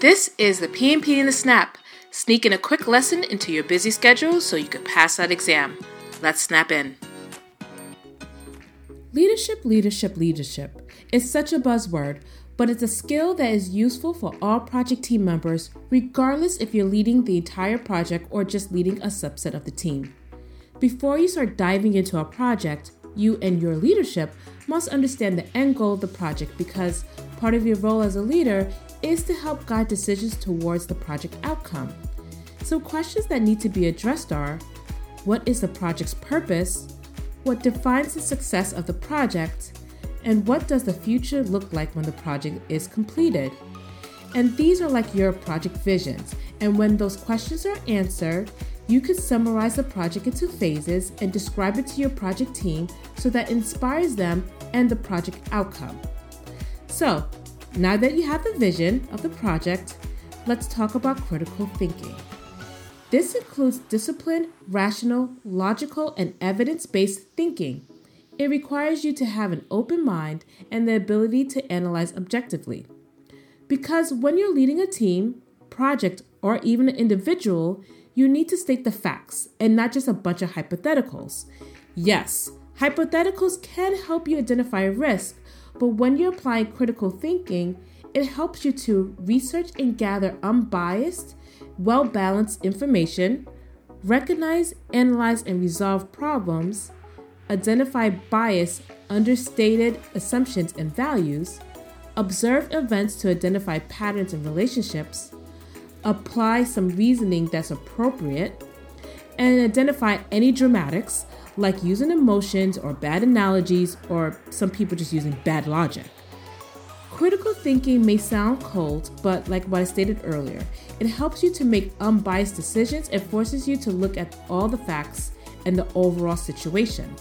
This is the PMP in the Snap. Sneak in a quick lesson into your busy schedule so you can pass that exam. Let's snap in. Leadership, leadership, leadership is such a buzzword, but it's a skill that is useful for all project team members, regardless if you're leading the entire project or just leading a subset of the team. Before you start diving into a project, you and your leadership must understand the end goal of the project because part of your role as a leader is to help guide decisions towards the project outcome. So, questions that need to be addressed are what is the project's purpose? What defines the success of the project? And what does the future look like when the project is completed? And these are like your project visions. And when those questions are answered, you could summarize the project into phases and describe it to your project team so that inspires them and the project outcome. So, now that you have the vision of the project, let's talk about critical thinking. This includes disciplined, rational, logical, and evidence based thinking. It requires you to have an open mind and the ability to analyze objectively. Because when you're leading a team, project, or even an individual, you need to state the facts and not just a bunch of hypotheticals. Yes, hypotheticals can help you identify risk, but when you're applying critical thinking, it helps you to research and gather unbiased, well balanced information, recognize, analyze, and resolve problems, identify bias, understated assumptions and values, observe events to identify patterns and relationships, apply some reasoning that's appropriate, and identify any dramatics like using emotions or bad analogies, or some people just using bad logic. Critical thinking may sound cold, but like what I stated earlier, it helps you to make unbiased decisions and forces you to look at all the facts and the overall situation.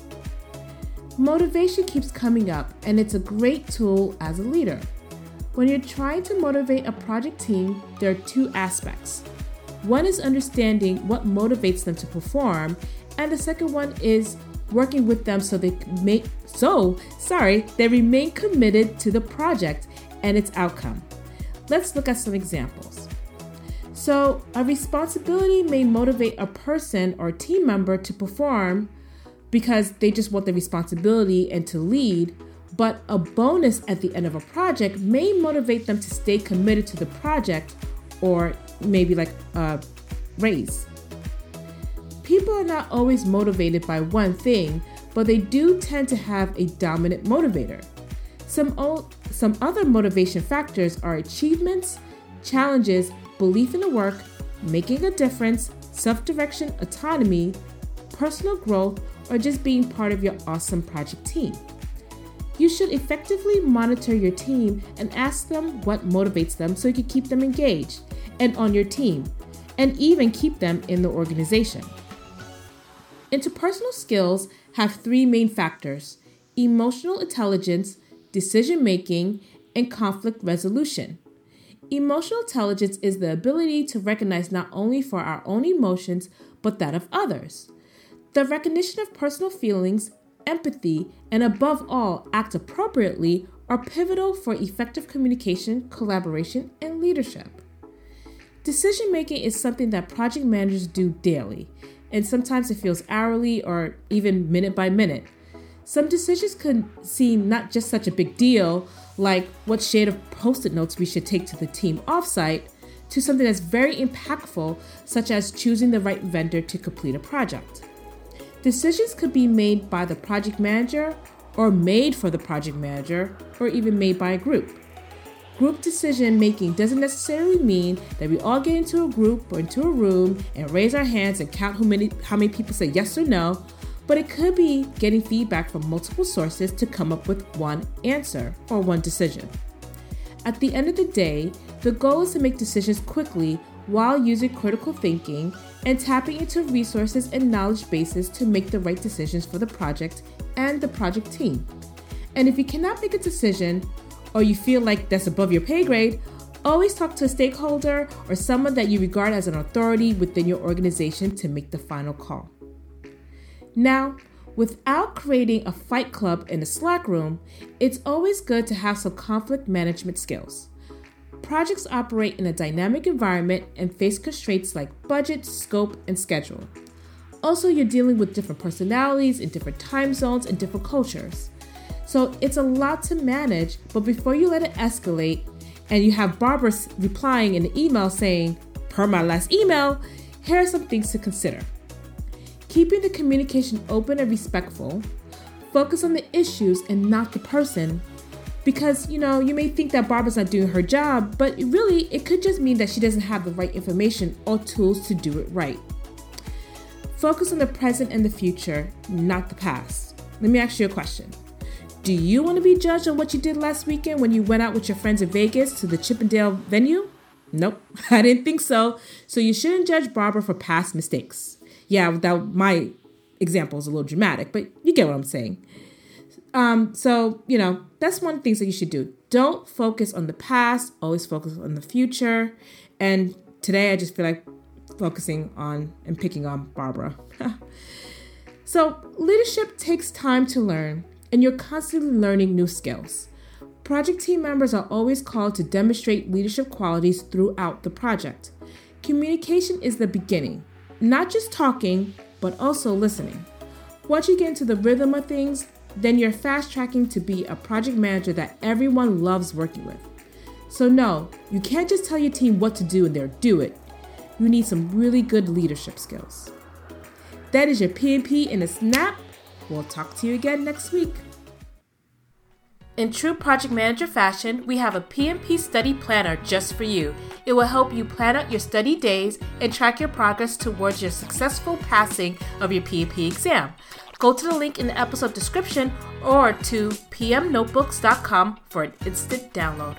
Motivation keeps coming up, and it's a great tool as a leader. When you're trying to motivate a project team, there are two aspects. One is understanding what motivates them to perform, and the second one is working with them so they make so sorry they remain committed to the project and its outcome. Let's look at some examples. So, a responsibility may motivate a person or team member to perform because they just want the responsibility and to lead, but a bonus at the end of a project may motivate them to stay committed to the project or maybe like a raise. People are not always motivated by one thing, but they do tend to have a dominant motivator. Some, o- some other motivation factors are achievements, challenges, belief in the work, making a difference, self direction, autonomy, personal growth, or just being part of your awesome project team. You should effectively monitor your team and ask them what motivates them so you can keep them engaged and on your team, and even keep them in the organization. Interpersonal skills have three main factors emotional intelligence, decision making, and conflict resolution. Emotional intelligence is the ability to recognize not only for our own emotions, but that of others. The recognition of personal feelings, empathy, and above all, act appropriately are pivotal for effective communication, collaboration, and leadership. Decision making is something that project managers do daily and sometimes it feels hourly or even minute by minute. Some decisions could seem not just such a big deal, like what shade of post it notes we should take to the team offsite, to something that's very impactful, such as choosing the right vendor to complete a project. Decisions could be made by the project manager, or made for the project manager, or even made by a group. Group decision making doesn't necessarily mean that we all get into a group or into a room and raise our hands and count how many, how many people say yes or no, but it could be getting feedback from multiple sources to come up with one answer or one decision. At the end of the day, the goal is to make decisions quickly while using critical thinking and tapping into resources and knowledge bases to make the right decisions for the project and the project team. And if you cannot make a decision, or you feel like that's above your pay grade, always talk to a stakeholder or someone that you regard as an authority within your organization to make the final call. Now, without creating a fight club in the Slack room, it's always good to have some conflict management skills. Projects operate in a dynamic environment and face constraints like budget, scope, and schedule. Also, you're dealing with different personalities in different time zones and different cultures. So it's a lot to manage, but before you let it escalate and you have Barbara replying in the email saying, per my last email, here are some things to consider. Keeping the communication open and respectful, focus on the issues and not the person because you know you may think that Barbara's not doing her job, but really it could just mean that she doesn't have the right information or tools to do it right. Focus on the present and the future, not the past. Let me ask you a question. Do you want to be judged on what you did last weekend when you went out with your friends in Vegas to the Chippendale venue? Nope, I didn't think so. So you shouldn't judge Barbara for past mistakes. Yeah, that my example is a little dramatic, but you get what I'm saying. Um, so, you know, that's one of the things that you should do. Don't focus on the past, always focus on the future. And today I just feel like focusing on and picking on Barbara. so, leadership takes time to learn, and you're constantly learning new skills. Project team members are always called to demonstrate leadership qualities throughout the project. Communication is the beginning, not just talking, but also listening. Once you get into the rhythm of things, then you're fast tracking to be a project manager that everyone loves working with. So, no, you can't just tell your team what to do and they'll do it. You need some really good leadership skills. That is your PMP in a snap. We'll talk to you again next week. In true project manager fashion, we have a PMP study planner just for you. It will help you plan out your study days and track your progress towards your successful passing of your PMP exam. Go to the link in the episode description or to pmnotebooks.com for an instant download.